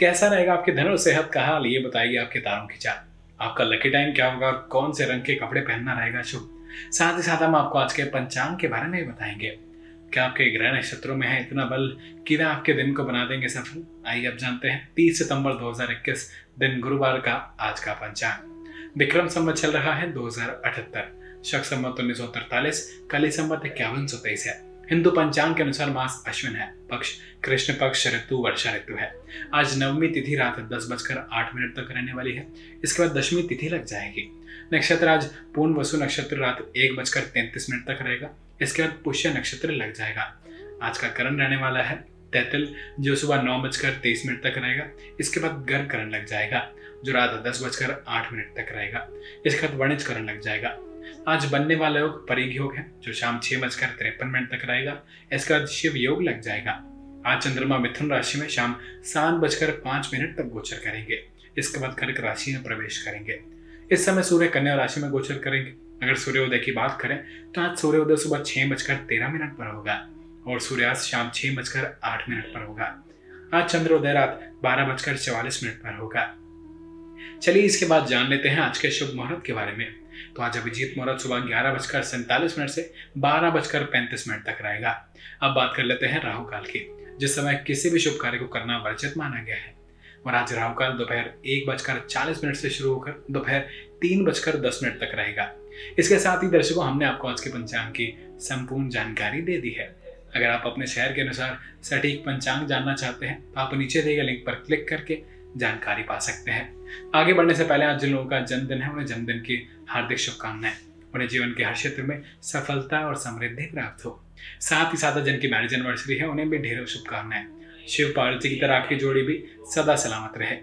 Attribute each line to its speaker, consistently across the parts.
Speaker 1: कैसा रहेगा आपके धन और सेहत का हाल, ये बताएगी आपके तारों की चाल। आपका लकी टाइम क्या होगा कौन से रंग के कपड़े पहनना रहेगा शुभ? साथ ही साथ हम आपको आज के पंचांग के बारे में बताएँगे। क्या आपके ग्रह नक्षत्रों में है इतना बल कि वे आपके दिन को बना देंगे सफल? आइए अब जानते हैं 30 सितंबर 2021 दिन गुरुवार का आज का पंचांग। विक्रम संवत चल रहा है दो हज़ार अठहत्तर, शक संवत उन्नीस सौ तरतालीस कली संवत इक्यावन सौ तेईस है। हिंदू पंचांग के अनुसार मास अश्विन है, पक्ष कृष्ण पक्ष ऋतु, वर्षा ऋतु है। आज नवमी तिथि रात दस बजकर आठ मिनट तक रहने वाली है। इसके बाद दशमी तिथि लग जाएगी। नक्षत्र आज पूर्ण वसु नक्षत्र रात एक बजकर तैंतीस मिनट तक रहेगा। इसके बाद पुष्य नक्षत्र लग जाएगा। आज का करण रहने वाला है। तैतल जो सुबह नौ बजकर तेईस मिनट तक रहेगा। इसके बाद गर्भ करण लग जाएगा, जो रात दस बजकर आठ मिनट तक रहेगा। इसके बाद वणिज करण लग जाएगा। आज बनने वाला योग परिग योग है, जो शाम छह बजकर तिरपन मिनट तक रहेगा। इसके शिव योग लग जाएगा। आज चंद्रमा मिथुन राशि में शाम सात बजकर पाँच मिनट तक गोचर करेंगे। इसके बाद कर्क राशि में प्रवेश करेंगे। इस समय सूर्य कन्या राशि में गोचर करेंगे। अगर सूर्योदय की बात करें तो आज सूर्योदय सुबह छह बजकर तेरह मिनट पर होगा और सूर्यास्त शाम छह बजकर आठ मिनट पर होगा। आज चंद्रोदय रात बारह बजकर चौवालीस मिनट पर होगा। चलिए इसके बाद जान लेते हैं आज के शुभ मुहूर्त के बारे में। तो आज अभिजीत मुहूर्त सुबह ग्यारह बजकर सैंतालीस मिनट से बारह बजकर पैंतीस मिनट तक रहेगा। अब बात कर लेते हैं राहु काल की, जिस समय किसी भी शुभ कार्य को करना वर्जित माना गया है। और आज राहु काल दोपहर एक बजकर चालीस मिनट से शुरू होकर दोपहर तीन बजकर दस मिनट तक रहेगा। इसके साथ ही दर्शकों, हमने आपको आज के पंचांग की संपूर्ण जानकारी दे दी है। अगर आप अपने शहर के अनुसार सटीक पंचांग जानना चाहते हैं तो आप नीचे दिए गए लिंक पर क्लिक करके जानकारी पा सकते हैं। आगे बढ़ने से पहले आज जिन लोगों का जन्मदिन है, उन्हें जन्मदिन की हार्दिक शुभकामनाएँ। उन्हें जीवन के हर क्षेत्र में सफलता और समृद्धि प्राप्त हो। साथ ही साथ जिनकी मैरिज एनिवर्सरी है, उन्हें भी ढेरों शुभकामनाएँ। शिव पार्वती की तरह आपकी जोड़ी भी सदा सलामत रहे।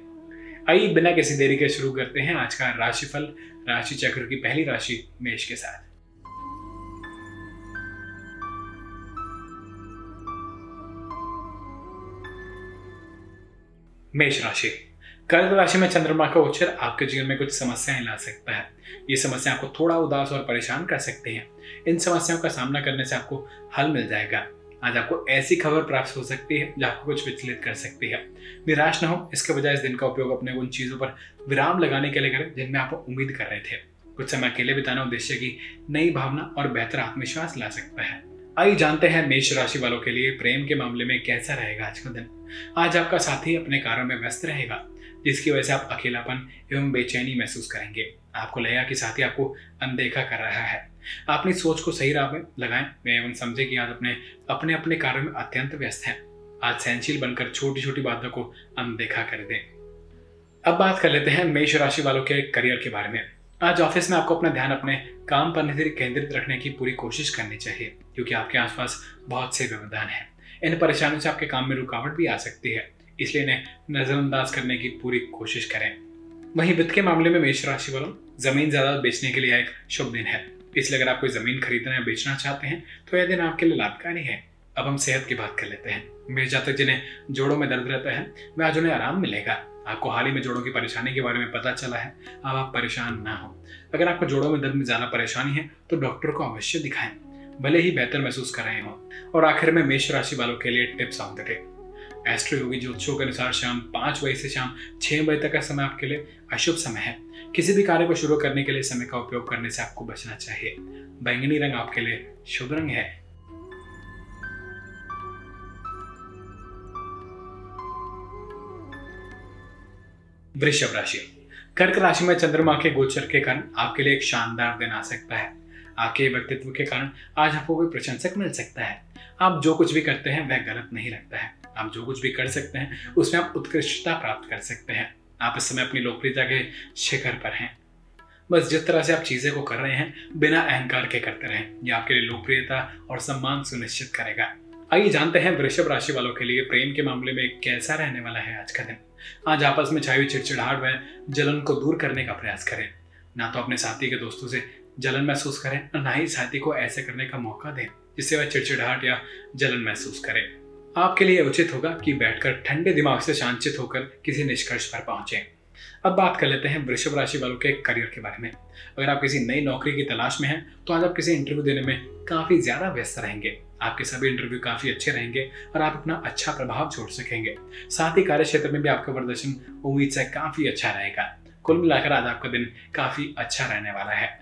Speaker 1: आइए बिना किसी देरी के शुरू करते हैं आज का राशिफल, राशि चक्र की पहली राशि मेष के साथ। मेष राशि। कर्क राशि में चंद्रमा का उच्चर आपके जीवन में कुछ समस्याएँ ला सकता है। ये समस्या आपको थोड़ा उदास और परेशान कर सकती हैं। इन समस्याओं का सामना करने से आपको हल मिल जाएगा। आज आपको ऐसी खबर प्राप्त हो सकती है, जो आपको कुछ विचलित कर सकती है। निराश न हो, इसके बजाय इस दिन का उपयोग अपने उन चीज़ों पर विराम लगाने के लिए करें, जिनमें आप उम्मीद कर रहे थे। कुछ समय अकेले बिताना उद्देश्य की नई भावना और बेहतर आत्मविश्वास ला सकता है। आइए जानते हैं मेष राशि वालों के लिए प्रेम के मामले में कैसा रहेगा आज का दिन। आज आपका साथी अपने कार्यों में व्यस्त रहेगा। जिसकी वजह से आप अकेलापन एवं बेचैनी महसूस करेंगे। आपको लगेगा कि साथी आपको अनदेखा कर रहा है। अपनी सोच को सही राह में लगाएँ। एवं समझे कि आज अपने अपने अपने कार्यों में अत्यंत व्यस्त हैं। आज सहनशील बनकर छोटी छोटी बातों को अनदेखा कर दें। अब बात कर लेते हैं मेष राशि वालों के करियर के बारे में। आज ऑफ़िस में आपको अपना ध्यान अपने काम पर केंद्रित रखने की पूरी कोशिश करनी चाहिए, क्योंकि आपके आसपास बहुत से व्यवधान हैं। इन परेशानियों से आपके काम में रुकावट भी आ सकती है। इसलिए इन्हें नजरअंदाज करने की पूरी कोशिश करें। वहीं वित्त के मामले में मेष राशि वालों, ज़मीन ज़्यादा बेचने के लिए एक शुभ दिन है। इसलिए अगर आप कोई ज़मीन खरीदना या बेचना चाहते हैं तो यह दिन आपके लिए लाभकारी है। अब हम सेहत की बात कर लेते हैं। मेष जातक जिन्हें जोड़ों में दर्द रहता है, वह आज उन्हें आराम मिलेगा। आपको हाल ही में जोड़ों की परेशानी के बारे में पता चला है। अब आप परेशान ना हो। अगर आपको जोड़ों में दर्द में ज़्यादा परेशानी है तो डॉक्टर को अवश्य दिखाएँ। भले ही बेहतर महसूस कर रहे हो। और आखिर में मेष राशि वालों के लिए tips on the day Astroyogi ज्योतिषों के अनुसार शाम पाँच बजे से शाम छह बजे तक का समय आपके लिए अशुभ समय है। किसी भी कार्य को शुरू करने के लिए समय का उपयोग करने से आपको बचना चाहिए। बैंगनी रंग आपके लिए शुभ रंग है। वृषभ राशि। कर्क राशि में चंद्रमा के गोचर के कारण आपके लिए एक शानदार दिन आ सकता है। आपके व्यक्तित्व के कारण आज आपको कोई प्रशंसक मिल सकता है। आप जो कुछ भी करते हैं, वह गलत नहीं लगता है। आप जो कुछ भी कर सकते हैं, उसमें आप उत्कृष्टता प्राप्त कर सकते हैं। आप इस समय अपनी लोकप्रियता के शिखर पर हैं। बस जिस तरह से आप चीज़ें को कर रहे हैं, बिना अहंकार के करते रहें। यह आपके लिए लोकप्रियता और सम्मान सुनिश्चित करेगा। आइए जानते हैं वृषभ राशि वालों के लिए प्रेम के मामले में कैसा रहने वाला है आज का दिन। आज आपस में छाई हुई चिड़चिड़ाहट व जलन को दूर करने का प्रयास करें। ना तो अपने साथी के दोस्तों से जलन महसूस करें ना ही साथी को ऐसे करने का मौका दें, जिससे वह चिड़चिड़ाहट या जलन महसूस करे। आपके लिए उचित होगा कि बैठकर ठंडे दिमाग से शांचित होकर किसी निष्कर्ष पर पहुँचे। अब बात कर लेते हैं वृषभ राशि वालों के करियर के बारे में। अगर आप किसी नई नौकरी की तलाश में हैं तो आज आप किसी इंटरव्यू देने में काफ़ी ज़्यादा व्यस्त रहेंगे। आपके सभी इंटरव्यू काफ़ी अच्छे रहेंगे और आप अपना अच्छा प्रभाव छोड़ सकेंगे। साथ ही कार्य क्षेत्र में भी आपका प्रदर्शन उम्मीद से काफ़ी अच्छा रहेगा। कुल मिलाकर आज आपका दिन काफ़ी अच्छा रहने वाला है।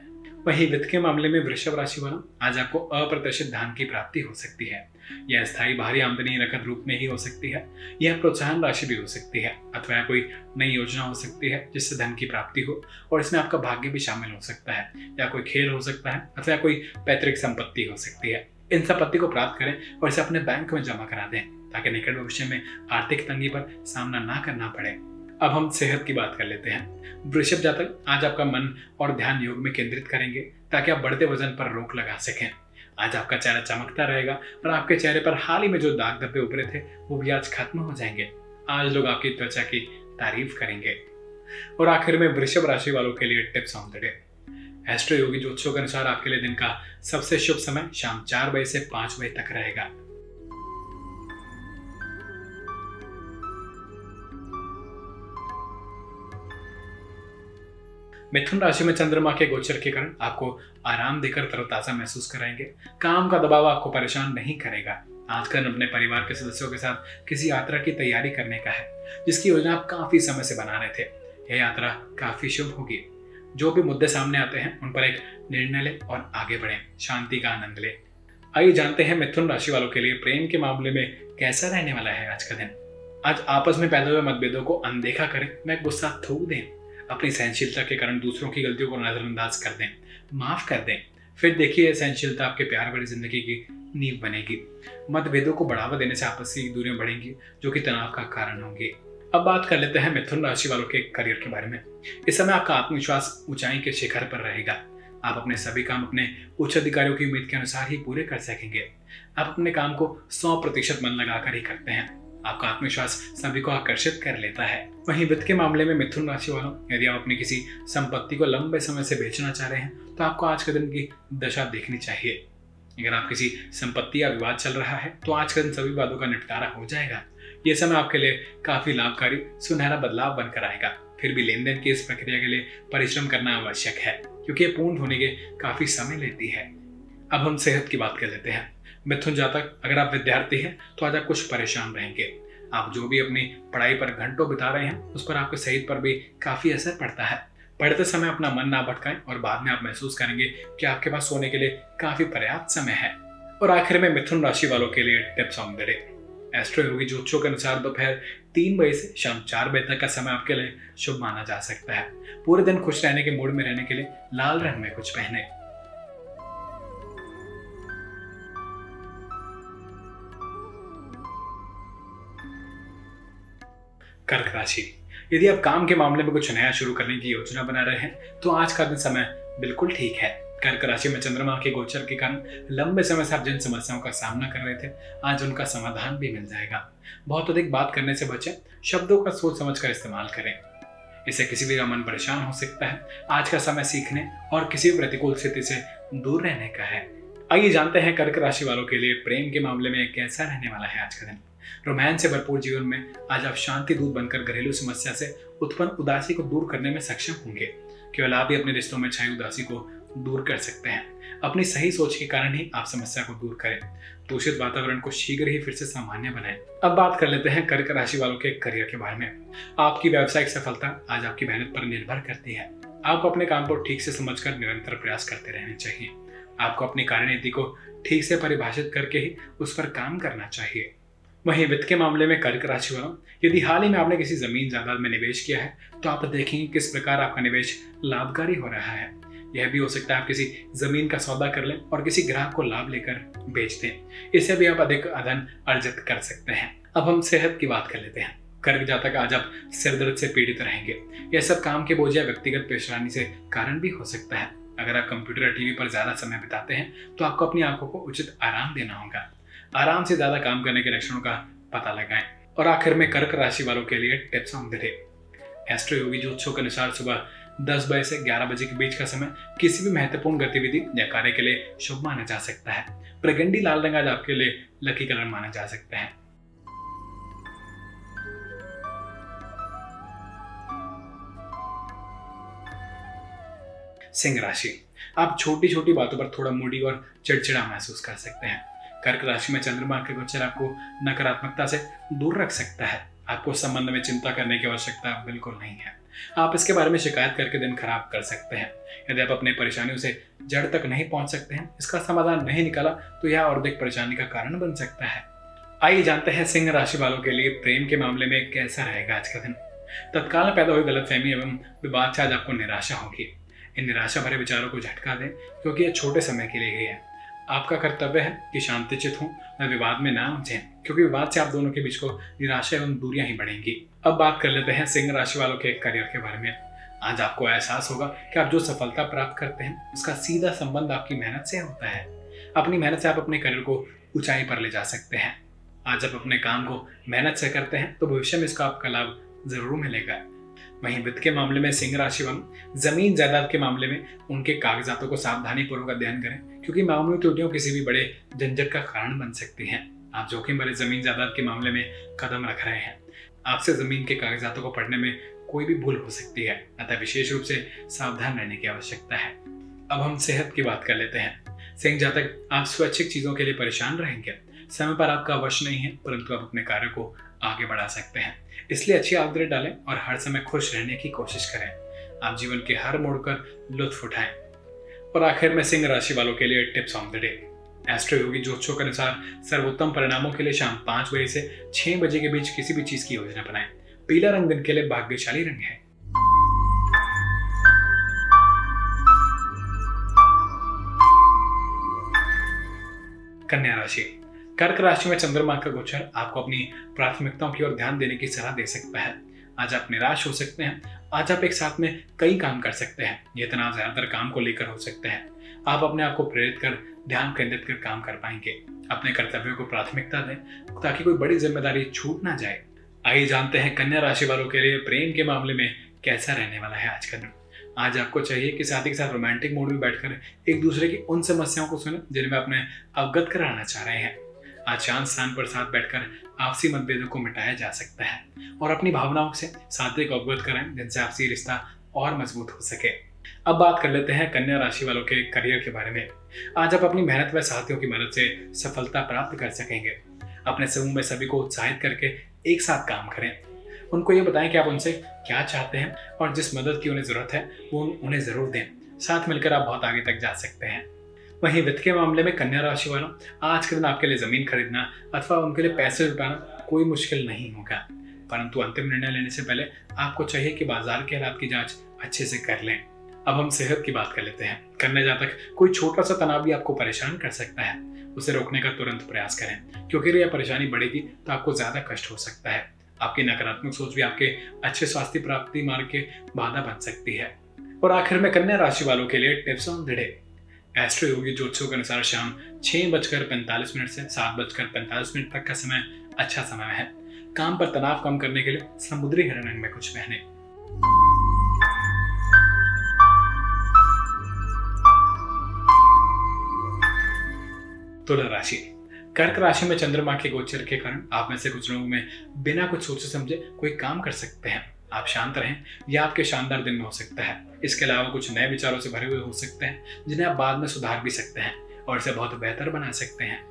Speaker 1: वहीं वित्त के मामले में वृषभ राशि वालों, आज आपको अप्रत्याशित धन की प्राप्ति हो सकती है। यह स्थायी बाहरी आमदनी नकद रूप में ही हो सकती है यह प्रोत्साहन राशि भी हो सकती है, अथवा कोई नई योजना हो सकती है जिससे धन की प्राप्ति हो, और इसमें आपका भाग्य भी शामिल हो सकता है, या कोई खेल हो सकता है, अथवा कोई पैतृक संपत्ति हो सकती है। इन संपत्ति को प्राप्त करें और इसे अपने बैंक में जमा करा दें, ताकि निकट भविष्य में आर्थिक तंगी पर सामना ना करना पड़े। अब हम सेहत की बात कर लेते हैं। वृषभ जातक, आज आपका मन और ध्यान योग में केंद्रित करेंगे, ताकि आप बढ़ते वज़न पर रोक लगा सकें। आज आपका चेहरा चमकता रहेगा और आपके चेहरे पर हाल ही में जो दाग धब्बे उभरे थे, वो भी आज खत्म हो जाएँगे। आज लोग आपकी त्वचा की तारीफ़ करेंगे। और आखिर में वृषभ राशि वालों के लिए tips on the day. Astroyogi ज्योतिषों के अनुसार आपके लिए दिन का सबसे शुभ समय शाम चार बजे से पाँच बजे तक रहेगा। मिथुन राशि में चंद्रमा के गोचर के कारण आपको आराम देकर तरताजा महसूस कराएँगे। काम का दबाव आपको परेशान नहीं करेगा। आज का अपने परिवार के सदस्यों के साथ किसी यात्रा की तैयारी करने का है, जिसकी योजना आप काफ़ी समय से बना रहे थे। यह यात्रा काफ़ी शुभ होगी। जो भी मुद्दे सामने आते हैं, उन पर एक निर्णय ले और आगे बढ़े। शांति का आनंद ले। आइए जानते हैं मिथुन राशि वालों के लिए प्रेम के मामले में कैसा रहने वाला है आज का दिन। आज आपस में पैदा हुए मतभेदों को अनदेखा करें, मैं गुस्सा थूक दें। अपनी सहनशीलता के कारण दूसरों की गलतियों को नजरअंदाज कर दें। माफ़ कर दें। फिर देखिए, सहनशीलता आपके प्यार भरी ज़िंदगी की नींव बनेगी। मतभेदों को बढ़ावा देने से आपस दूरियाँ बढ़ेंगी, जो कि तनाव का कारण होंगी। अब बात कर लेते हैं मिथुन राशि वालों के करियर के बारे में। इस समय आपका आत्मविश्वास ऊंचाई के शिखर पर रहेगा। आप अपने सभी काम अपने उच्च अधिकारियों की उम्मीद के अनुसार ही पूरे कर सकेंगे। आप अपने काम को सौ प्रतिशत मन लगाकर ही करते हैं। आपका आत्मविश्वास सभी को आकर्षित कर लेता है। वहीं वित्त के मामले में मिथुन राशि वालों, यदि आप अपनी किसी संपत्ति को लंबे समय से बेचना चाह रहे हैं तो आपको आज के दिन की दशा देखनी चाहिए। अगर आप किसी संपत्ति या विवाद चल रहा है तो आज के दिन सभी वादों का निपटारा हो जाएगा। ये समय आपके लिए काफ़ी लाभकारी, सुनहरा बदलाव बनकर आएगा। फिर भी लेन देन की इस प्रक्रिया के लिए परिश्रम करना आवश्यक है, क्योंकि ये पूर्ण होने के काफ़ी समय लेती है। अब हम सेहत की बात कर लेते हैं। मिथुन जातक, अगर आप विद्यार्थी हैं तो आज आप कुछ परेशान रहेंगे। आप जो भी अपनी पढ़ाई पर घंटों बिता रहे हैं, उस पर आपके सेहत पर भी काफ़ी असर पड़ता है। पढ़ते समय अपना मन ना भटकाएँ और बाद में आप महसूस करेंगे कि आपके पास सोने के लिए काफ़ी पर्याप्त समय है। और आखिर में मिथुन राशि वालों के लिए tips on the day Astroyogi ज्योतिषों के अनुसार दोपहर तीन बजे से शाम चार बजे तक का समय आपके लिए शुभ माना जा सकता है। पूरे दिन खुश रहने के मूड में रहने के लिए लाल रंग में कुछ पहने। कर्क राशि। यदि आप काम के मामले में कुछ नया शुरू करने की योजना बना रहे हैं तो आज का दिन समय बिल्कुल ठीक है। कर्क राशि में चंद्रमा के गोचर के कारण लंबे समय से आप जिन समस्याओं का सामना कर रहे थे, आज उनका समाधान भी मिल जाएगा। बहुत अधिक बात करने से बचें, शब्दों का सोच समझ कर इस्तेमाल करें। इससे किसी भी का मन परेशान हो सकता है, आज का समय सीखने और किसी भी प्रतिकूल स्थिति से दूर रहने का है। आइए जानते हैं कर्क राशि वालों के लिए प्रेम के मामले में कैसा रहने वाला है आज का दिन। रोमांस से भरपूर जीवन में आज आप शांति दूत बनकर घरेलू समस्या से उत्पन्न उदासी को दूर करने में सक्षम होंगे। केवल आप ही अपने रिश्तों में छाई उदासी को दूर कर सकते हैं। अपनी सही सोच के कारण ही आप समस्या को दूर करें। दूषित वातावरण को शीघ्र ही फिर से सामान्य बनाएँ। अब बात कर लेते हैं कर्क राशि वालों के करियर के बारे में। आपकी व्यावसायिक सफलता आज आपकी मेहनत पर निर्भर करती है। आपको अपने काम को ठीक से समझकर निरंतर प्रयास करते रहने चाहिए। आपको अपनी कार्यनीति को ठीक से परिभाषित करके ही उस पर काम करना चाहिए। वहीं वित्त के मामले में कर्क राशि वालों यदि हाल ही में आपने किसी ज़मीन जायदाद में निवेश किया है तो आप देखेंगे किस प्रकार आपका निवेश लाभकारी हो रहा है। यह भी हो सकता है आप किसी ज़मीन का सौदा कर लें और किसी ग्राहक को लाभ लेकर बेच दें। इससे भी आप अधिक धन अर्जित कर सकते हैं। अब हम सेहत की बात कर लेते हैं। कर्क जातक आज आप सिर दर्द से पीड़ित रहेंगे। यह सब काम के बोझ या व्यक्तिगत पेशरानी से कारण भी हो सकता है। अगर आप कंप्यूटर या टीवी पर ज़्यादा समय बिताते हैं तो आपको अपनी आँखों को उचित आराम देना होगा। आराम से ज़्यादा काम करने के लक्षणों का पता लगाएँ और आखिर में कर्क राशि वालों के लिए tips on the day Astroyogi ज्योतिषों के अनुसार सुबह दस बजे से ग्यारह बजे के बीच का समय किसी भी महत्वपूर्ण गतिविधि या कार्य के लिए शुभ माना जा सकता है। प्रगंडी लाल रंग आज आपके लिए लकी कलर माना जा सकता है। सिंह राशि। आप छोटी छोटी बातों पर थोड़ा मूडी और चिड़चिड़ा महसूस कर सकते हैं। कर्क राशि में चंद्रमा के गोचर आपको नकारात्मकता से दूर रख सकता है। आपको संबंध में चिंता करने की आवश्यकता बिल्कुल नहीं है। आप इसके बारे में शिकायत करके दिन खराब कर सकते हैं। यदि आप अपने परेशानियों से जड़ तक नहीं पहुँच सकते हैं, इसका समाधान नहीं निकाला तो यह और अधिक परेशानी का कारण बन सकता है। आइए जानते हैं सिंह राशि वालों के लिए प्रेम के मामले में कैसा रहेगा आज का दिन। तत्काल पैदा हुई गलतफहमी एवं विवाद से आज आपको निराशा होगी। इन निराशा भरे विचारों को झटका दें, क्योंकि यह छोटे समय के लिए ही है। आपका कर्तव्य है कि शांतिचित हों व विवाद में ना उलझें, क्योंकि विवाद से आप दोनों के बीच को निराशा एवं दूरियाँ ही बढ़ेंगी। अब बात कर लेते हैं सिंह राशि वालों के करियर के बारे में। आज आपको एहसास होगा कि आप जो सफलता प्राप्त करते हैं, उसका सीधा संबंध आपकी मेहनत से होता है। अपनी मेहनत से आप अपने करियर को ऊंचाई पर ले जा सकते हैं। आज आप अपने काम को मेहनत से करते हैं तो भविष्य में इसका आपका लाभ ज़रूर मिलेगा। वहीं वित्त के मामले में सिंह राशि वालों ज़मीन जायदाद के मामले में उनके कागजातों को सावधानी पूर्वक अध्ययन करें, क्योंकि मामूली त्रुटियों किसी भी बड़े झंझट का कारण बन सकती हैं। आप जोखिम भरे ज़मीन जायदाद के मामले में कदम रख रहे हैं। आपसे ज़मीन के कागजातों को पढ़ने में कोई भी भूल हो सकती है, अतः विशेष रूप से सावधान रहने की आवश्यकता है। अब हम सेहत की बात कर लेते हैं। सिंह जातक आप स्वैच्छिक चीज़ों के लिए परेशान रहेंगे, समय पर आपका वश नहीं है, परंतु आप अपने कार्य को आगे बढ़ा सकते हैं। इसलिए अच्छी आदतें डालें और हर समय खुश रहने की कोशिश करें। आप जीवन के हर मोड़ कर लुत्फ उठाएँ। और आखिर में सिंह राशि वालों के लिए tips on the day. Astroyogi ज्योतिषों के अनुसार सर्वोत्तम परिणामों के लिए शाम पाँच बजे से छह बजे के बीच किसी भी चीज़ की योजना बनाएँ। पीला रंग दिन के लिए भाग्यशाली रंग है। कन्या राशि। कर्क राशि में चंद्रमा का गोचर आपको अपनी प्राथमिकताओं की ओर ध्यान देने की सलाह दे सकता है। आज आप निराश हो सकते हैं। आज आप एक साथ में कई काम कर सकते हैं। ये तनाव ज़्यादातर काम को लेकर हो सकते हैं। आप अपने आप को प्रेरित कर, ध्यान केंद्रित कर काम कर पाएँगे। अपने कर्तव्यों को प्राथमिकता दें, ताकि कोई बड़ी ज़िम्मेदारी छूट ना जाए। आइए जानते हैं कन्या राशि वालों के लिए प्रेम के मामले में कैसा रहने वाला है आज का दिन। आज आपको चाहिए कि साथ ही साथ रोमांटिक मूड में बैठकर एक दूसरे की उन समस्याओं को सुने जिनमें अपने अवगत कराना चाह रहे हैं। शांत स्थान पर साथ बैठकर आपसी मतभेदों को मिटाया जा सकता है और अपनी भावनाओं से सात्विक अवगत करें जिनसे आपसी रिश्ता और मज़बूत हो सके। अब बात कर लेते हैं कन्या राशि वालों के करियर के बारे में। आज आप अपनी मेहनत व साथियों की मदद से सफलता प्राप्त कर सकेंगे। अपने समूह में सभी को उत्साहित करके एक साथ काम करें। उनको ये बताएँ कि आप उनसे क्या चाहते हैं और जिस मदद की उन्हें ज़रूरत है, वो उन्हें ज़रूर दें। साथ मिलकर आप बहुत आगे तक जा सकते हैं। वहीं वित्त के मामले में कन्या राशि वालों, आज के दिन आपके लिए ज़मीन खरीदना अथवा उनके लिए पैसे जुटाना कोई मुश्किल नहीं होगा। परंतु अंतिम निर्णय लेने से पहले आपको चाहिए कि बाज़ार के हालात की जाँच अच्छे से कर लें। अब हम सेहत की बात कर लेते हैं। करने जातक कोई छोटा सा तनाव भी आपको परेशान कर सकता है, उसे रोकने का तुरंत प्रयास करें। क्योंकि यह परेशानी बढ़ेगी तो आपको ज़्यादा कष्ट हो सकता है। आपकी नकारात्मक सोच भी आपके अच्छे स्वास्थ्य प्राप्ति मार्ग के बाधा बन सकती है। और आखिर में कन्या राशि वालों के लिए tips on the day. Astroyogi ज्योतिषों के अनुसार शाम छह बजकर पैंतालीस मिनट से सात बजकर पैंतालीस मिनट तक का समय अच्छा समय है। काम पर तनाव कम करने के लिए समुद्री हरे रंग में कुछ पहने तुला राशि। कर्क राशि में चंद्रमा के गोचर के कारण आप में से कुछ लोगों में बिना कुछ सोचे समझे कोई काम कर सकते हैं। आप शांत रहें, यह आपके शानदार दिन में हो सकता है। इसके अलावा कुछ नए विचारों से भरे हुए हो सकते हैं, जिन्हें आप बाद में सुधार भी सकते हैं और इसे बहुत बेहतर बना सकते हैं।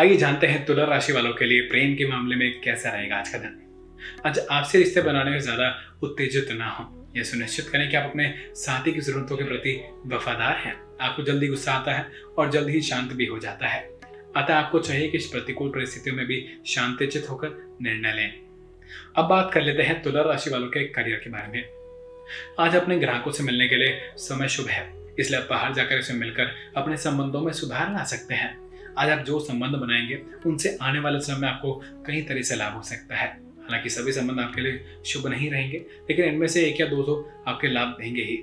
Speaker 1: आइए जानते हैं तुला राशि वालों के लिए प्रेम के मामले में कैसा रहेगा आज का दिन। आज आपसे रिश्ते बनाने में ज़्यादा उत्तेजित ना हो। यह सुनिश्चित करें कि आप अपने साथी की जरूरतों के प्रति वफादार हैं। आपको जल्दी गुस्सा आता है और जल्द ही शांत भी हो जाता है। अतः आपको चाहिए कि इस प्रतिकूल परिस्थितियों में भी शांतिचित होकर निर्णय लें। अब बात कर लेते हैं तुला राशि वालों के करियर के बारे में। आज अपने ग्राहकों से मिलने के लिए समय शुभ है, इसलिए आप बाहर जाकर इसे मिलकर अपने संबंधों में सुधार ला सकते हैं। आज आप जो संबंध बनाएँगे, उनसे आने वाले समय में आपको कई तरह से लाभ हो सकता है। हालाँकि सभी संबंध आपके लिए शुभ नहीं रहेंगे, लेकिन इनमें से एक या दो तो आपके लाभ देंगे ही।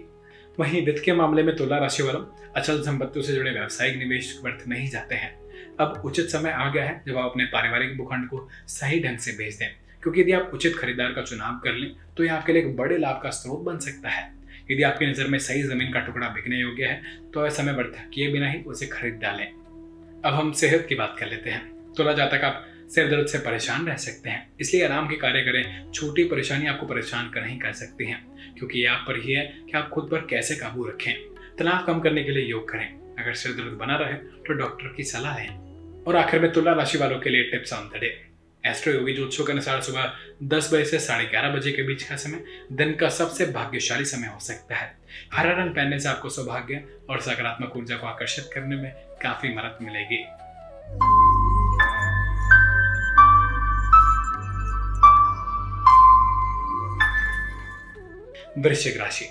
Speaker 1: वहीं वित्त के मामले में तुला राशि वालों अचल संपत्तियों से जुड़े व्यावसायिक निवेश वर्थ नहीं जाते हैं। अब उचित समय आ गया है जब आप अपने पारिवारिक भूखंड को सही ढंग से भेज दें। क्योंकि यदि आप उचित खरीदार का चुनाव कर लें तो यह आपके लिए एक बड़े लाभ का स्रोत बन सकता है। यदि आपकी नज़र में सही ज़मीन का टुकड़ा बिकने योग्य है तो ऐसा समय व्यर्थ किए बिना ही उसे खरीद डालें। अब हम सेहत की बात कर लेते हैं। तुला जातक आप सिर दर्द से परेशान रह सकते हैं, इसलिए आराम के कार्य करें। छोटी परेशानी आपको परेशान कर नहीं कर सकती हैं, क्योंकि ये आप पर ही है कि आप खुद पर कैसे काबू रखें। तनाव कम करने के लिए योग करें। अगर सिर दर्द बना रहे तो डॉक्टर की सलाह लें। और आखिर में तुला राशि वालों के लिए tips on the day. Astroyogi ज्योतिषों के अनुसार सुबह 10 बजे से साढ़े ग्यारह बजे के बीच का समय, दिन का सबसे भाग्यशाली समय हो सकता है। हरा रंग पहनने से आपको सौभाग्य और सकारात्मक ऊर्जा को आकर्षित करने में काफ़ी मदद मिलेगी। वृश्चिक राशि।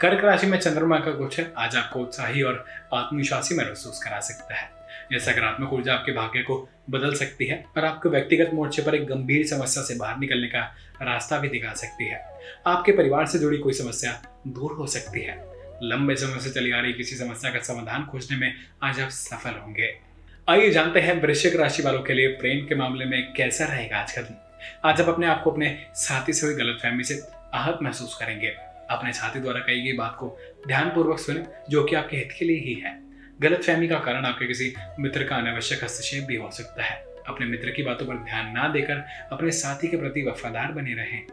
Speaker 1: कर्क राशि में चंद्रमा का गोचर आज आपको उत्साही और आत्मविश्वासी महसूस करा सकता है। यह सकारात्मक ऊर्जा आपके भाग्य को बदल सकती है और आपको व्यक्तिगत मोर्चे पर एक गंभीर समस्या से बाहर निकलने का रास्ता भी दिखा सकती है। आपके परिवार से जुड़ी कोई समस्या दूर हो सकती है। लंबे समय से चली आ रही किसी समस्या का समाधान खोजने में आज आप सफल होंगे। आइए जानते हैं वृश्चिक राशि वालों के लिए प्रेम के मामले में कैसा रहेगा आज का दिन। आज आप अपने आप को अपने साथी से हुई गलतफहमी से आहत महसूस करेंगे। अपने साथी द्वारा कही गई बात को ध्यानपूर्वक सुने, जो कि आपके हित के लिए ही है। गलत फहमी का कारण आपके किसी मित्र का अनावश्यक हस्तक्षेप भी हो सकता है। अपने मित्र की बातों पर ध्यान ना देकर अपने साथी के प्रति वफादार बने रहें।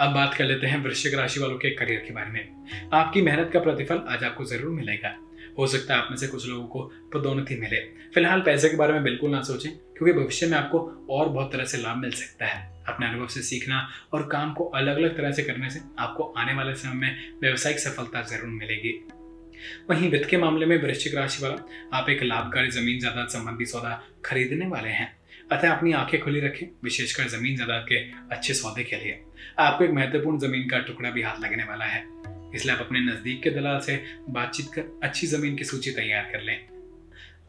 Speaker 1: अब बात कर लेते हैं वृश्चिक राशि वालों के करियर के बारे में। आपकी मेहनत का प्रतिफल आज आपको ज़रूर मिलेगा। हो सकता है आप में से कुछ लोगों को पदोन्नति मिले। फ़िलहाल पैसे के बारे में बिल्कुल ना सोचें, क्योंकि भविष्य में आपको और बहुत तरह से लाभ मिल सकता है। अपने अनुभव से सीखना और काम को अलग अलग तरह से करने से आपको आने वाले समय में व्यवसायिक सफलता ज़रूर मिलेगी। वहीं वित्त के मामले में वृश्चिक राशि वाला, आप एक लाभकारी ज़मीन जायदाद संबंधी सौदा खरीदने वाले हैं। अतः अपनी आँखें खुली रखें, विशेषकर ज़मीन जायदाद के अच्छे सौदे के लिए। आपको एक महत्वपूर्ण ज़मीन का टुकड़ा भी हाथ लगने वाला है। इसलिए आप अपने नज़दीक के दलाल से बातचीत कर अच्छी ज़मीन की सूची तैयार कर लें।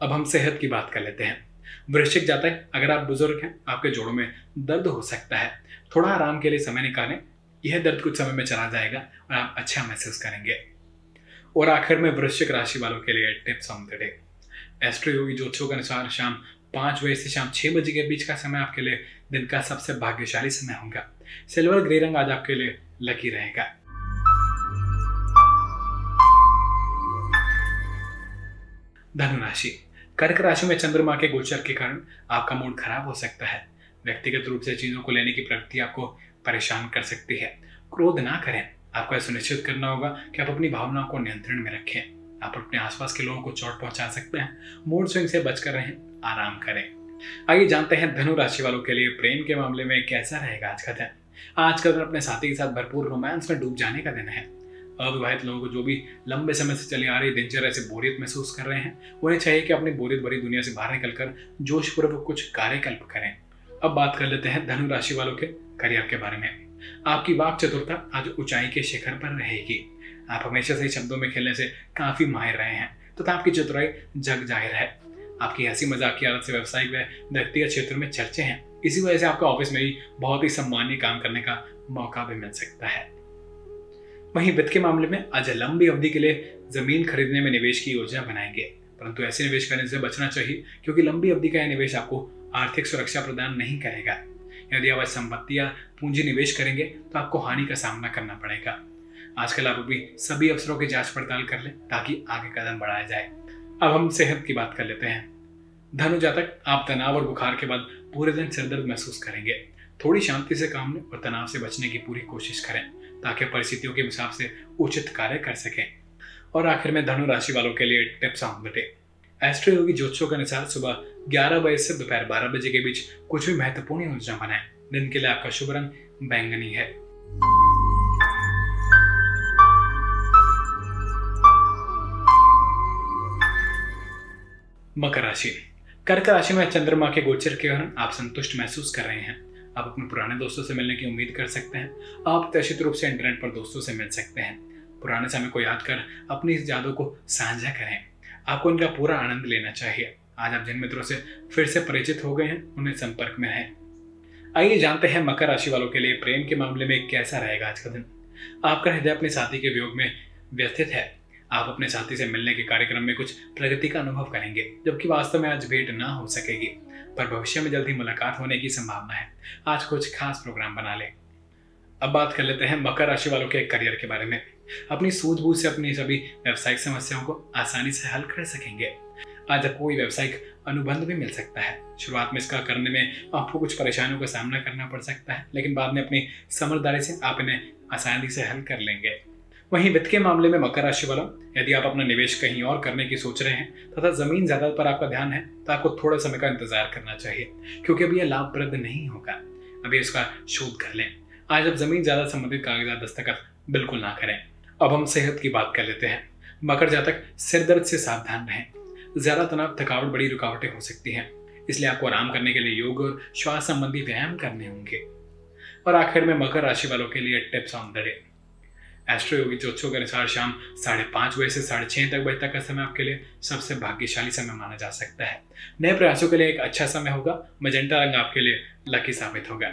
Speaker 1: अब हम सेहत की बात कर लेते हैं। वृश्चिक जातक, अगर आप बुज़ुर्ग हैं, आपके जोड़ों में दर्द हो सकता है। थोड़ा आराम के लिए समय निकालें। यह दर्द कुछ समय में चला जाएगा और आप अच्छा महसूस करेंगे। और आखिर में वृश्चिक राशि वालों के लिए tips on the day Astroyogi ज्योतिषों के अनुसार शाम पाँच बजे से शाम छह बजे के बीच का समय आपके लिए दिन का सबसे भाग्यशाली समय होगा। सिल्वर ग्रे रंग आज आपके लिए लकी रहेगा। धनुराशि कर्क राशि में चंद्रमा के गोचर के कारण आपका मूड खराब हो सकता है। व्यक्तिगत रूप से चीज़ों को लेने की प्रवृत्ति आपको परेशान कर सकती है। क्रोध ना करें। आपको यह सुनिश्चित करना होगा कि आप अपनी भावनाओं को नियंत्रण में रखें। आप अपने आसपास के लोगों को चोट पहुँचा सकते हैं, मूड स्विंग से बचकर रहें, आराम करें। आइए जानते हैं धनु राशि वालों के लिए प्रेम के मामले में कैसा रहेगा आज का दिन। आज का दिन अपने साथी के साथ भरपूर रोमांस में डूब जाने का दिन है। अविवाहित लोगों को जो भी लंबे समय से चली आ रही दिनचर्या से बोरियत महसूस कर रहे हैं, उन्हें चाहिए कि अपनी बोरियत भरी दुनिया से बाहर निकलकर जोशपूर्वक कुछ कार्यकल्प करें। अब बात कर लेते हैं धनु राशि वालों के करियर के बारे में। आपकी वाक चतुरता आज ऊंचाई के शिखर पर रहेगी। आप हमेशा से शब्दों में खेलने से काफ़ी माहिर रहे हैं, तथा तो आपकी चतुराई जग ज़ाहिर है। आपकी हँसी मज़ाक की आदत से व्यवसायिक व व्यक्तिगत क्षेत्र में चर्चे हैं। इसी वजह से आपका ऑफ़िस में ही बहुत ही सम्मानीय काम करने का मौका भी मिल सकता है। वहीं वित्त के मामले में आज लंबी अवधि के लिए ज़मीन खरीदने में निवेश की योजना बनाएँगे। परंतु ऐसे निवेश करने से बचना चाहिए, क्योंकि लंबी अवधि का यह निवेश आपको आर्थिक सुरक्षा प्रदान नहीं करेगा। यदि आप संपत्ति या पूंजी निवेश करेंगे तो आपको हानि का सामना करना पड़ेगा। आजकल आप अभी सभी अवसरों की जाँच पड़ताल कर लें, ताकि आगे कदम बढ़ाया जाए। अब हम सेहत की बात कर लेते हैं। धनु जातक आप तनाव और बुखार के बाद पूरे दिन सिरदर्द महसूस करेंगे। थोड़ी शांति से काम लें और तनाव से बचने की पूरी कोशिश करें, ताकि परिस्थितियों के हिसाब से उचित कार्य कर सकें। और आखिर में धनु राशि वालों के लिए tips on the day. Astroyogi ज्योतिषों के अनुसार सुबह 11 बजे से दोपहर 12 बजे के बीच कुछ भी महत्वपूर्ण योजना बनाएँ दिन के लिए आपका शुभ रंग बैंगनी है। मकर राशि। कर्क राशि में चंद्रमा के गोचर के कारण आप संतुष्ट महसूस कर रहे हैं। आप अपने पुराने दोस्तों से मिलने की उम्मीद कर सकते हैं। आप तशित रूप से इंटरनेट पर दोस्तों से मिल सकते हैं। पुराने समय को याद कर अपनी इस यादों को साझा करें। आपको इनका पूरा आनंद लेना चाहिए। आज आप जिन मित्रों से फिर से परिचित हो गए हैं, उन्हें संपर्क में रहें आइए जानते हैं मकर राशि वालों के लिए प्रेम के मामले में कैसा रहेगा आज का दिन। आपका हृदय अपने साथी के वियोग में व्यथित है। आप अपने साथी से मिलने के कार्यक्रम में कुछ प्रगति का अनुभव करेंगे, जबकि वास्तव में आज भेंट ना हो सकेगी, पर भविष्य में जल्दी मुलाकात होने की संभावना है। आज कुछ खास प्रोग्राम बना ले। अब बात कर लेते हैं मकर राशि वालों के करियर के बारे में। अपनी सूझबूझ से अपनी सभी व्यावसायिक समस्याओं को आसानी से हल कर सकेंगे। आज आपको कोई व्यावसायिक अनुबंध भी मिल सकता है। शुरुआत में इसका करने में आपको कुछ परेशानियों का सामना करना पड़ सकता है, लेकिन बाद में अपनी समझदारी से आप इन्हें आसानी से हल कर लेंगे। वहीं वित्त के मामले में मकर राशि वालों, यदि आप अपना निवेश कहीं और करने की सोच रहे हैं, तथा ज़मीन ज़्यादा पर आपका ध्यान है तो आपको थोड़ा समय का इंतज़ार करना चाहिए, क्योंकि अभी यह लाभप्रद नहीं होगा। अभी इसका शोध कर लें। आज अब ज़मीन ज़्यादा संबंधित कागजात दस्तखत बिल्कुल ना करें। अब हम सेहत की बात कर लेते हैं। मकर जातक सिर दर्द से सावधान रहें। ज़्यादा तनाव, थकावट, बड़ी रुकावटें हो सकती हैं। इसलिए आपको आराम करने के लिए योग और श्वास संबंधी व्यायाम करने होंगे। और आखिर में मकर राशि वालों के लिए tips on the day. Astroyogi ज्योतिषों के अनुसार शाम साढ़े पाँच बजे से साढ़े छः तक बजे तक का समय आपके लिए सबसे भाग्यशाली समय माना जा सकता है। नए प्रयासों के लिए एक अच्छा समय होगा। मजेंटा रंग आपके लिए लकी साबित होगा।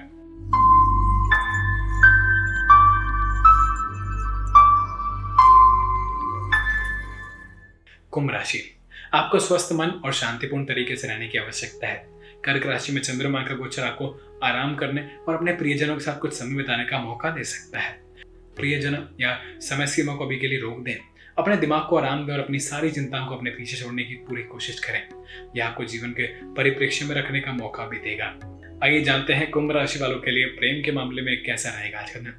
Speaker 1: कुंभ राशि। आपको स्वस्थ मन और शांतिपूर्ण तरीके से रहने की आवश्यकता है। कर्क राशि में चंद्रमा का गोचर आपको आराम करने और अपने प्रियजनों के साथ कुछ समय बिताने का मौका दे सकता है। प्रियजन या समय सीमा को अभी के लिए रोक दें। अपने दिमाग को आराम दें और अपनी सारी चिंताओं को अपने पीछे छोड़ने की पूरी कोशिश करें। यह आपको जीवन के परिप्रेक्ष्य में रखने का मौका भी देगा। आइए जानते हैं कुंभ राशि वालों के लिए प्रेम के मामले में कैसा रहेगा आज का दिन।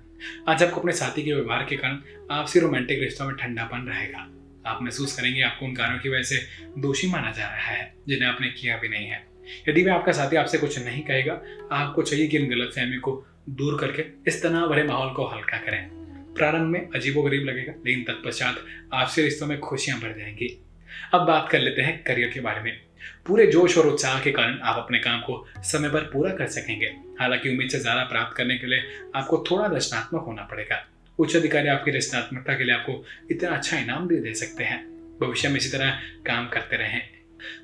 Speaker 1: आज आपको अपने साथी के व्यवहार के कारण आपसी रोमांटिक रिश्तों में ठंडापन रहेगा। आप महसूस करेंगे आपको उन कार्यों की वजह से दोषी माना जा रहा है, जिन्हें आपने किया भी नहीं है। यदि वह आपका साथी आपसे कुछ नहीं कहेगा, आपको चाहिए कि इन गलत फहमी को दूर करके इस तनाव भरे माहौल को हल्का करें। प्रारंभ में अजीबो गरीब लगेगा, लेकिन तत्पश्चात आपसे रिश्तों में खुशियाँ बढ़ जाएँगी। अब बात कर लेते हैं करियर के बारे में। पूरे जोश और उत्साह के कारण आप अपने काम को समय पर पूरा कर सकेंगे। हालाँकि उम्मीद से ज़्यादा प्राप्त करने के लिए आपको थोड़ा रचनात्मक होना पड़ेगा। उच्च अधिकारी आपकी रचनात्मकता के लिए आपको इतना अच्छा इनाम भी दे सकते हैं। भविष्य में इसी तरह काम करते रहें।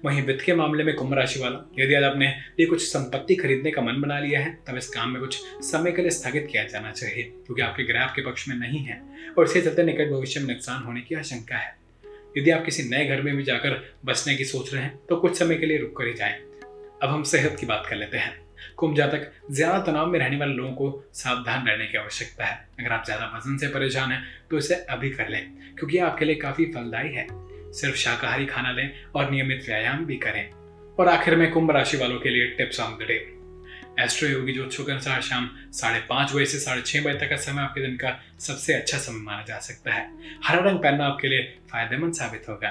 Speaker 1: वहीं वित्त के मामले में कुंभ राशि वाला, यदि आज आपने ये कुछ संपत्ति खरीदने का मन बना लिया है, तब इस काम में कुछ समय के लिए स्थगित किया जाना चाहिए, क्योंकि आपके ग्रह आपके पक्ष में नहीं है और इसके चलते निकट भविष्य में नुकसान होने की आशंका है। यदि आप किसी नए घर में भी जाकर बसने की सोच रहे हैं तो कुछ समय के लिए रुक कर ही जाए। अब हम सेहत की बात कर लेते हैं। कुंभ जातक ज़्यादा तनाव में रहने वाले लोगों को सावधान रहने की आवश्यकता है। अगर आप ज़्यादा वज़न से परेशान हैं तो इसे अभी कर लें, क्योंकि आपके लिए काफ़ी फलदायी है। सिर्फ़ शाकाहारी खाना लें और नियमित व्यायाम भी करें। और आखिर में कुंभ राशि वालों के लिए tips on the day. Astroyogi ज्योतिषों के अनुसार शाम साढ़े पाँच बजे से साढ़े छह बजे तक का समय आपके दिन का सबसे अच्छा समय माना जा सकता है। हरा रंग पहनना आपके लिए फ़ायदेमंद साबित होगा।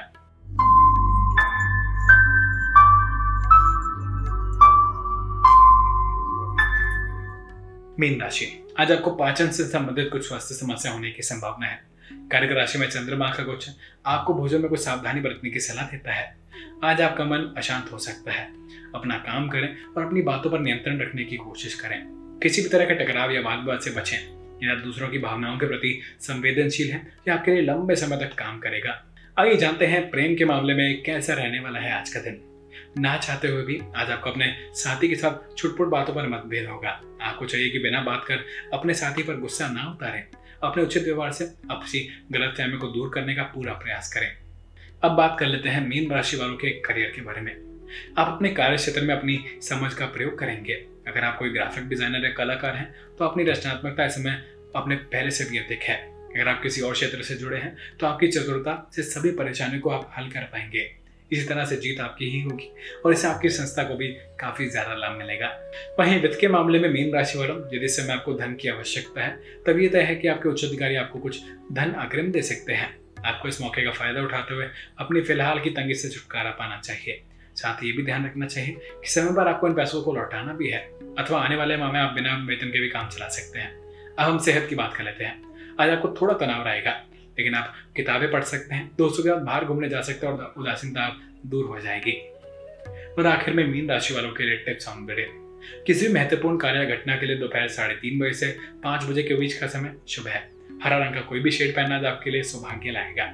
Speaker 1: मीन राशि। आज आपको पाचन से संबंधित कुछ स्वास्थ्य समस्या होने की संभावना है। कर्क राशि में चंद्रमा का गोचर आपको भोजन में कुछ सावधानी बरतने की सलाह देता है। आज आपका मन अशांत हो सकता है। अपना काम करें और अपनी बातों पर नियंत्रण रखने की कोशिश करें। किसी भी तरह के टकराव या वाद विवाद से बचें। यदि आप दूसरों की भावनाओं के प्रति संवेदनशील हैं तो आपके लिए लंबे समय तक काम करेगा। आइए जानते हैं प्रेम के मामले में कैसा रहने वाला है आज का दिन। ना चाहते हुए भी आज आपको अपने साथी के साथ छुटपुट बातों पर मतभेद होगा। आपको चाहिए कि बिना बात कर अपने साथी पर गुस्सा ना उतारें। अपने उचित व्यवहार से अपनी गलत फहमी को दूर करने का पूरा प्रयास करें। अब बात कर लेते हैं मीन राशि वालों के करियर के बारे में। आप अपने कार्य क्षेत्र में अपनी समझ का प्रयोग करेंगे। अगर आप कोई ग्राफिक डिज़ाइनर या कलाकार हैं तो अपनी रचनात्मकता इस समय अपने पहले से भी अधिक है। अगर आप किसी और क्षेत्र से जुड़े हैं तो आपकी चतुरता से सभी परेशानियों को आप हल कर पाएँगे। इसी तरह से जीत आपकी ही होगी और इससे आपकी संस्था को भी काफ़ी ज़्यादा लाभ मिलेगा। वहीं वित्त के मामले में मीन राशि वालों, यदि समय आपको धन की आवश्यकता है, तब ये तय है कि आपके उच्च अधिकारी आपको कुछ धन अग्रिम दे सकते हैं। आपको इस मौके का फ़ायदा उठाते हुए अपनी फ़िलहाल की तंगी से छुटकारा पाना चाहिए। साथ ही ये भी ध्यान रखना चाहिए कि समय पर आपको इन पैसों को लौटाना भी है, अथवा आने वाले माह में आप बिना वेतन के भी काम चला सकते हैं। अब हम सेहत की बात कर लेते हैं। आज आपको थोड़ा तनाव रहेगा। लेकिन आप किताबें पढ़ सकते हैं। दोस्तों के साथ बाहर घूमने जा सकते हैं और उदासीनता दूर हो जाएगी। और आखिर में मीन राशि वालों के लिए टिप्स ऑन द किसी भी महत्वपूर्ण कार्य घटना के लिए दोपहर साढ़े तीन बजे से पाँच बजे के बीच का समय शुभ है। हरा रंग का कोई भी शेड पहनना आपके लिए सौभाग्य लाएगा।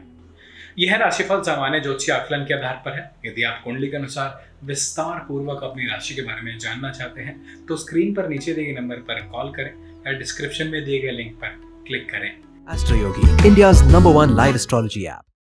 Speaker 1: यह राशिफल सामान्य ज्योतिषी आकलन के आधार पर है। यदि आप कुंडली के अनुसार विस्तार पूर्वक अपनी राशि के बारे में जानना चाहते हैं तो स्क्रीन पर नीचे दिए गए नंबर पर कॉल करें या डिस्क्रिप्शन में दिए गए लिंक पर क्लिक करें।
Speaker 2: Astro Yogi, India's number one live astrology app.